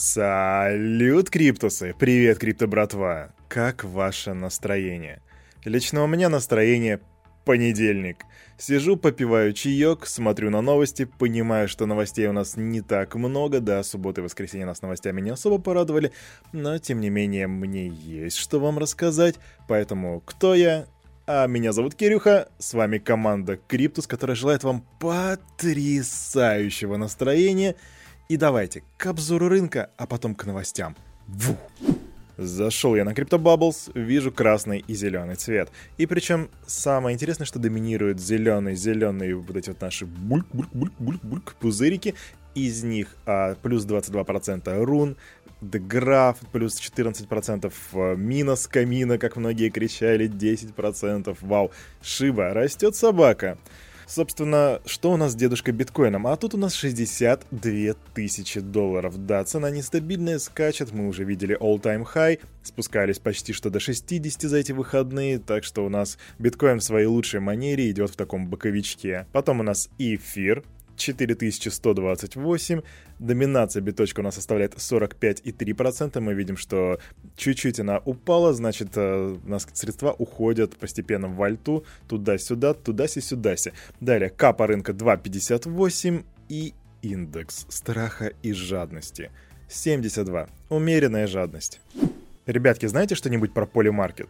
Салют, Криптусы! Привет, Крипто братва! Как ваше настроение? Лично у меня настроение понедельник. Сижу, попиваю чаек, смотрю на новости, понимаю, что новостей у нас не так много, да, суббота и воскресенье нас новостями не особо порадовали, но, тем не менее, мне есть что вам рассказать, поэтому кто я? А меня зовут Кирюха, с вами команда Криптус, которая желает вам потрясающего настроения – и давайте к обзору рынка, а потом к новостям. Ву! Зашел я на CryptoBubbles, вижу красный и зеленый цвет. И причем самое интересное, что доминирует зеленый, зеленые вот эти вот наши бульк, бульк, бульк, бульк, бульк, пузырики. Из них а, плюс 22% рун, Деграф плюс 14%, а, минус камина, как многие кричали, 10%. Вау, Шиба, растет собака. Собственно, что у нас с дедушкой биткоином? А тут у нас 62 тысячи долларов. Да, цена нестабильная, скачет, мы уже видели all-time high, спускались почти что до 60 за эти выходные, так что у нас биткоин в своей лучшей манере идет в таком боковичке. Потом у нас эфир, 4128. Доминация биточка у нас составляет 45,3%. Мы видим, что чуть-чуть она упала, значит, э, у нас средства уходят постепенно в альту, туда-сюда, туда-сюда. Далее, капа рынка 2,58 и индекс страха и жадности 72. Умеренная жадность. Ребятки, знаете что-нибудь про полимаркет?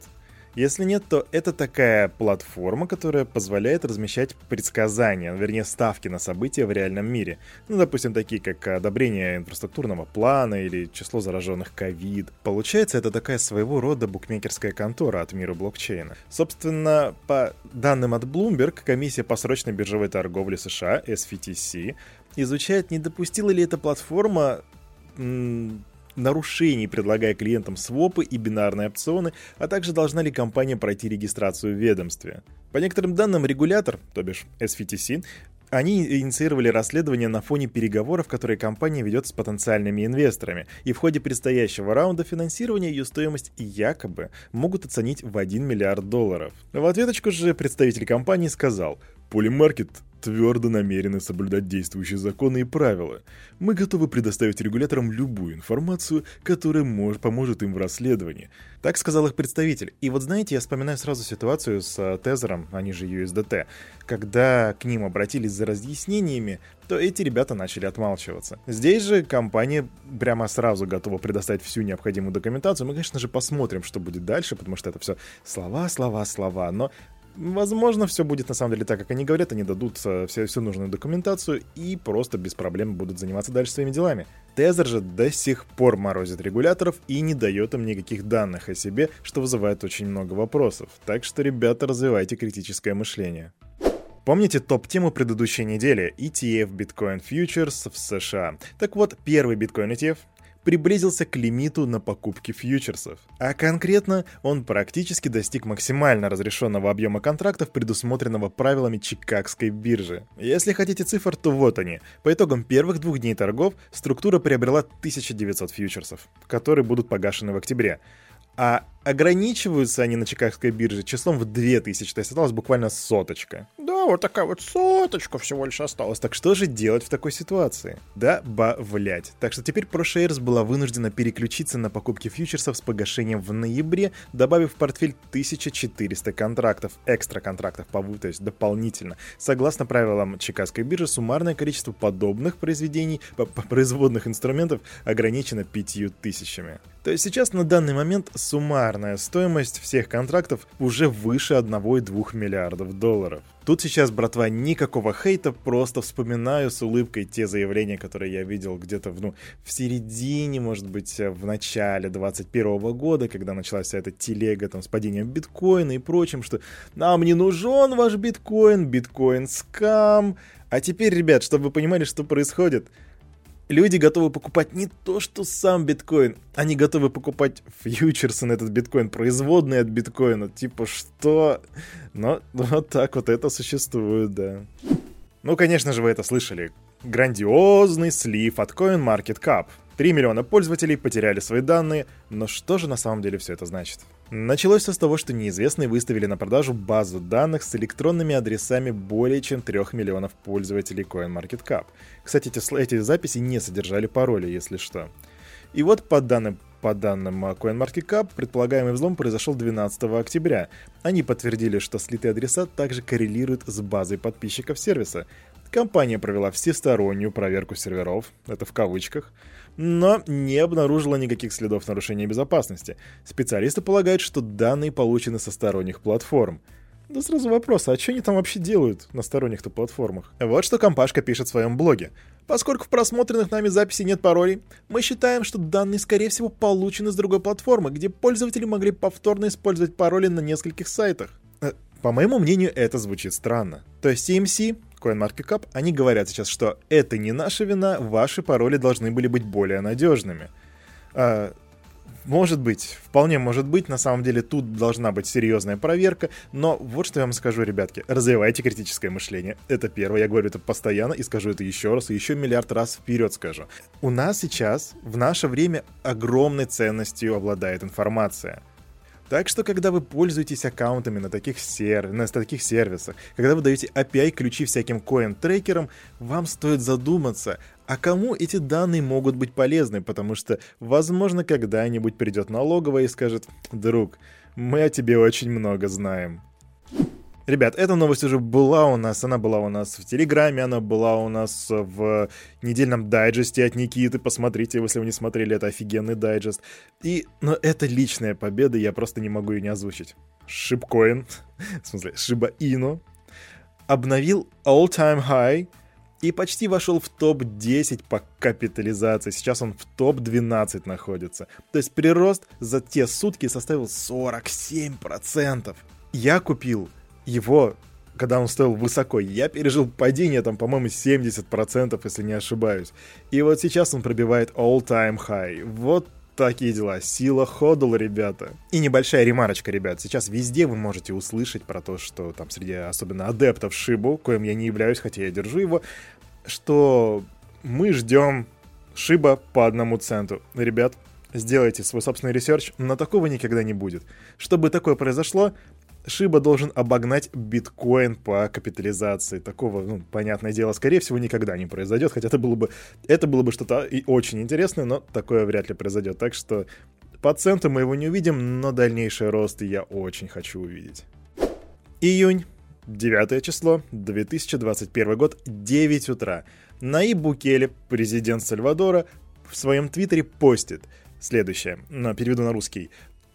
Если нет, то это такая платформа, которая позволяет размещать предсказания, вернее ставки на события в реальном мире. Ну, допустим, такие как одобрение инфраструктурного плана или число зараженных ковид. Получается, это такая своего рода букмекерская контора от мира блокчейна. Собственно, по данным от Bloomberg, комиссия по срочной биржевой торговле США, SFTC, изучает, не допустила ли эта платформа нарушений, предлагая клиентам свопы и бинарные опционы, а также должна ли компания пройти регистрацию в ведомстве. По некоторым данным, регулятор, то бишь SFTC, они инициировали расследование на фоне переговоров, которые компания ведет с потенциальными инвесторами, и в ходе предстоящего раунда финансирования ее стоимость якобы могут оценить в 1 миллиард долларов. В ответочку же представитель компании сказал, Polymarket твердо намерены соблюдать действующие законы и правила. Мы готовы предоставить регуляторам любую информацию, которая мож поможет им в расследовании. Так сказал их представитель. И вот знаете, я вспоминаю сразу ситуацию с uh, Тезером, они же USDT. Когда к ним обратились за разъяснениями, то эти ребята начали отмалчиваться. Здесь же компания прямо сразу готова предоставить всю необходимую документацию. Мы, конечно же, посмотрим, что будет дальше, потому что это все слова, слова, слова. Но Возможно, все будет на самом деле так, как они говорят, они дадут все, всю нужную документацию и просто без проблем будут заниматься дальше своими делами. Тезер же до сих пор морозит регуляторов и не дает им никаких данных о себе, что вызывает очень много вопросов. Так что, ребята, развивайте критическое мышление. Помните топ-тему предыдущей недели ETF Bitcoin Futures в США? Так вот, первый Bitcoin ETF приблизился к лимиту на покупки фьючерсов. А конкретно он практически достиг максимально разрешенного объема контрактов, предусмотренного правилами Чикагской биржи. Если хотите цифр, то вот они. По итогам первых двух дней торгов структура приобрела 1900 фьючерсов, которые будут погашены в октябре. А ограничиваются они на Чикагской бирже числом в 2000, то есть осталось буквально соточка. Да, вот такая вот соточка всего лишь осталась. Так что же делать в такой ситуации? Добавлять. Так что теперь ProShares была вынуждена переключиться на покупки фьючерсов с погашением в ноябре, добавив в портфель 1400 контрактов, экстра контрактов, то есть дополнительно. Согласно правилам Чикагской биржи, суммарное количество подобных произведений, производных инструментов ограничено 5000. То есть сейчас на данный момент суммарная стоимость всех контрактов уже выше 1,2 миллиардов долларов. Тут сейчас, братва, никакого хейта, просто вспоминаю с улыбкой те заявления, которые я видел где-то ну, в середине, может быть, в начале 2021 года, когда началась вся эта телега там, с падением биткоина и прочим, что нам не нужен ваш биткоин, биткоин скам. А теперь, ребят, чтобы вы понимали, что происходит – люди готовы покупать не то, что сам биткоин, они готовы покупать фьючерсы на этот биткоин, производные от биткоина. Типа что? Но вот так вот это существует, да. Ну, конечно же, вы это слышали. Грандиозный слив от CoinMarketCap. 3 миллиона пользователей потеряли свои данные, но что же на самом деле все это значит? Началось все с того, что неизвестные выставили на продажу базу данных с электронными адресами более чем 3 миллионов пользователей CoinMarketCap. Кстати, эти, эти записи не содержали пароли, если что. И вот по данным по данным CoinMarketCap, предполагаемый взлом произошел 12 октября. Они подтвердили, что слитые адреса также коррелируют с базой подписчиков сервиса. Компания провела всестороннюю проверку серверов, это в кавычках, но не обнаружила никаких следов нарушения безопасности. Специалисты полагают, что данные получены со сторонних платформ. Да сразу вопрос, а что они там вообще делают на сторонних-то платформах? Вот что компашка пишет в своем блоге. Поскольку в просмотренных нами записи нет паролей, мы считаем, что данные, скорее всего, получены с другой платформы, где пользователи могли повторно использовать пароли на нескольких сайтах. Э, по моему мнению, это звучит странно. То есть CMC CoinMarketCap, они говорят сейчас, что это не наша вина, ваши пароли должны были быть более надежными. А, может быть, вполне может быть, на самом деле тут должна быть серьезная проверка, но вот что я вам скажу, ребятки, развивайте критическое мышление. Это первое, я говорю это постоянно и скажу это еще раз, и еще миллиард раз вперед скажу. У нас сейчас, в наше время, огромной ценностью обладает информация. Так что, когда вы пользуетесь аккаунтами на таких, сер... на таких сервисах, когда вы даете API-ключи всяким коин-трекерам, вам стоит задуматься, а кому эти данные могут быть полезны, потому что, возможно, когда-нибудь придет налоговая и скажет «Друг, мы о тебе очень много знаем». Ребят, эта новость уже была у нас, она была у нас в Телеграме, она была у нас в недельном дайджесте от Никиты, посмотрите, если вы не смотрели, это офигенный дайджест. И, но это личная победа, я просто не могу ее не озвучить. Шипкоин, в смысле, Шиба Ину, обновил all-time high и почти вошел в топ-10 по капитализации. Сейчас он в топ-12 находится. То есть прирост за те сутки составил 47%. Я купил его, когда он стоил высоко, я пережил падение там, по-моему, 70%, если не ошибаюсь. И вот сейчас он пробивает all-time high. Вот такие дела. Сила ходл, ребята. И небольшая ремарочка, ребят. Сейчас везде вы можете услышать про то, что там среди особенно адептов Шибу, коим я не являюсь, хотя я держу его, что мы ждем Шиба по одному центу. Ребят, сделайте свой собственный research, но такого никогда не будет. Чтобы такое произошло, Шиба должен обогнать биткоин по капитализации. Такого, ну, понятное дело, скорее всего, никогда не произойдет, хотя это было бы, это было бы что-то и очень интересное, но такое вряд ли произойдет. Так что по центу мы его не увидим, но дальнейший рост я очень хочу увидеть. Июнь, 9 число, 2021 год, 9 утра. Наиб Букеле, президент Сальвадора, в своем твиттере постит следующее, переведу на русский.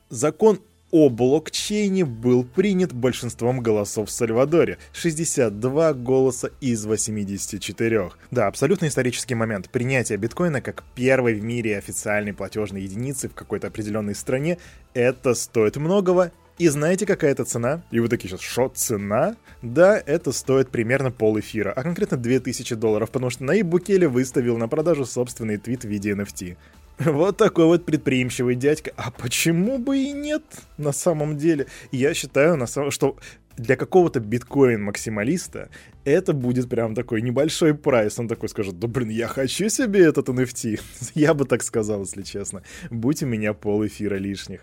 Закон о блокчейне был принят большинством голосов в Сальвадоре. 62 голоса из 84. Да, абсолютно исторический момент. Принятие биткоина как первой в мире официальной платежной единицы в какой-то определенной стране, это стоит многого и знаете, какая это цена? И вы такие сейчас, что, цена? Да, это стоит примерно пол эфира, а конкретно 2000 долларов, потому что Наиб Букеле выставил на продажу собственный твит в виде NFT. Вот такой вот предприимчивый дядька. А почему бы и нет на самом деле? Я считаю, на самом, что для какого-то биткоин-максималиста это будет прям такой небольшой прайс. Он такой скажет, да блин, я хочу себе этот NFT. я бы так сказал, если честно. Будь у меня пол эфира лишних.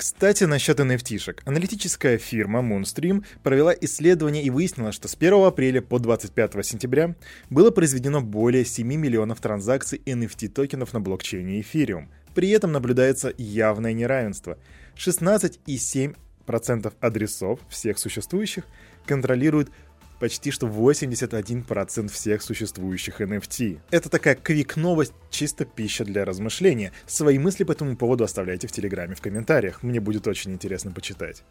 Кстати, насчет NFT-шек. Аналитическая фирма Moonstream провела исследование и выяснила, что с 1 апреля по 25 сентября было произведено более 7 миллионов транзакций NFT-токенов на блокчейне Ethereum. При этом наблюдается явное неравенство. 16,7% адресов всех существующих контролируют почти что 81% всех существующих NFT. Это такая квик-новость, чисто пища для размышления. Свои мысли по этому поводу оставляйте в Телеграме в комментариях, мне будет очень интересно почитать.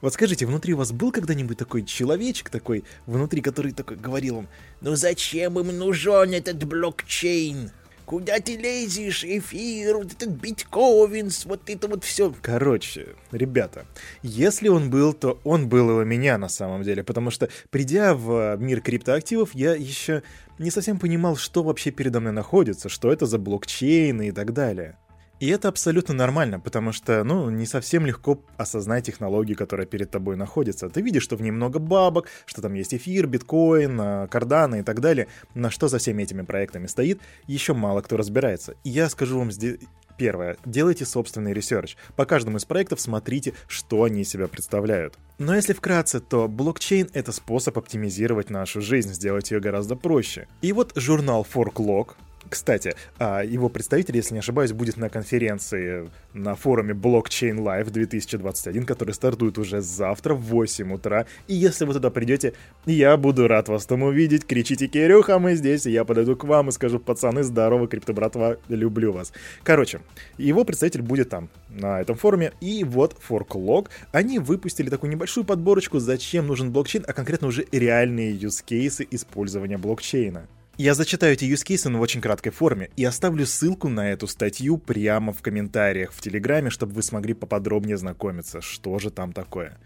Вот скажите, внутри у вас был когда-нибудь такой человечек такой, внутри, который такой говорил вам, ну зачем им нужен этот блокчейн? Куда ты лезешь, эфир, вот этот биткоинс, вот это вот все. Короче, ребята, если он был, то он был у меня на самом деле, потому что, придя в мир криптоактивов, я еще не совсем понимал, что вообще передо мной находится, что это за блокчейны и так далее. И это абсолютно нормально, потому что, ну, не совсем легко осознать технологию, которая перед тобой находится. Ты видишь, что в ней много бабок, что там есть эфир, биткоин, а, Кардано и так далее. Но что за всеми этими проектами стоит, еще мало кто разбирается. И я скажу вам здесь... Первое. Делайте собственный research. По каждому из проектов смотрите, что они из себя представляют. Но если вкратце, то блокчейн — это способ оптимизировать нашу жизнь, сделать ее гораздо проще. И вот журнал Forklog Кстати, а, его представитель, если не ошибаюсь, будет на конференции на форуме Blockchain Live 2021, который стартует уже завтра в 8 утра. И если вы туда придете, я буду рад вас там увидеть. Кричите, Кирюха, мы здесь, и я подойду к вам и скажу, пацаны, здорово, крипто-братва, люблю вас. Короче, его представитель будет там, на этом форуме. И вот ForkLog, они выпустили такую небольшую подборочку, зачем нужен блокчейн, а конкретно уже реальные use cases использования блокчейна. Я зачитаю эти cases, но в очень краткой форме, и оставлю ссылку на эту статью прямо в комментариях в Телеграме, чтобы вы смогли поподробнее знакомиться, что же там такое.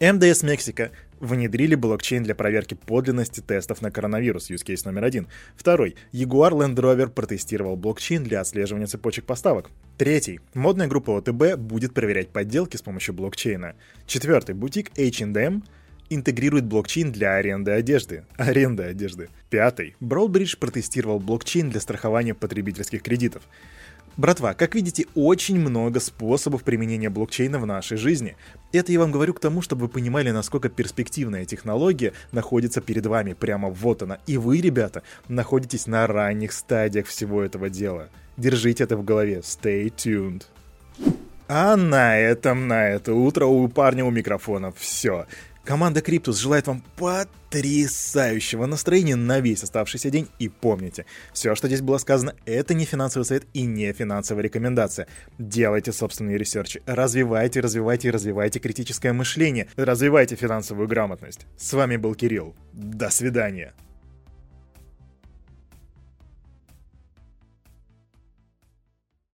МДС Мексика внедрили блокчейн для проверки подлинности тестов на коронавирус, use case номер один. Второй. Jaguar Land Rover протестировал блокчейн для отслеживания цепочек поставок. Третий. Модная группа ОТБ будет проверять подделки с помощью блокчейна. Четвертый. Бутик H&M интегрирует блокчейн для аренды одежды. Аренда одежды. Пятый. Broadbridge протестировал блокчейн для страхования потребительских кредитов. Братва, как видите, очень много способов применения блокчейна в нашей жизни. Это я вам говорю к тому, чтобы вы понимали, насколько перспективная технология находится перед вами, прямо вот она. И вы, ребята, находитесь на ранних стадиях всего этого дела. Держите это в голове. Stay tuned. А на этом, на это утро у парня у микрофона все. Команда Криптус желает вам потрясающего настроения на весь оставшийся день. И помните, все, что здесь было сказано, это не финансовый совет и не финансовая рекомендация. Делайте собственные ресерчи, развивайте, развивайте и развивайте критическое мышление, развивайте финансовую грамотность. С вами был Кирилл. До свидания.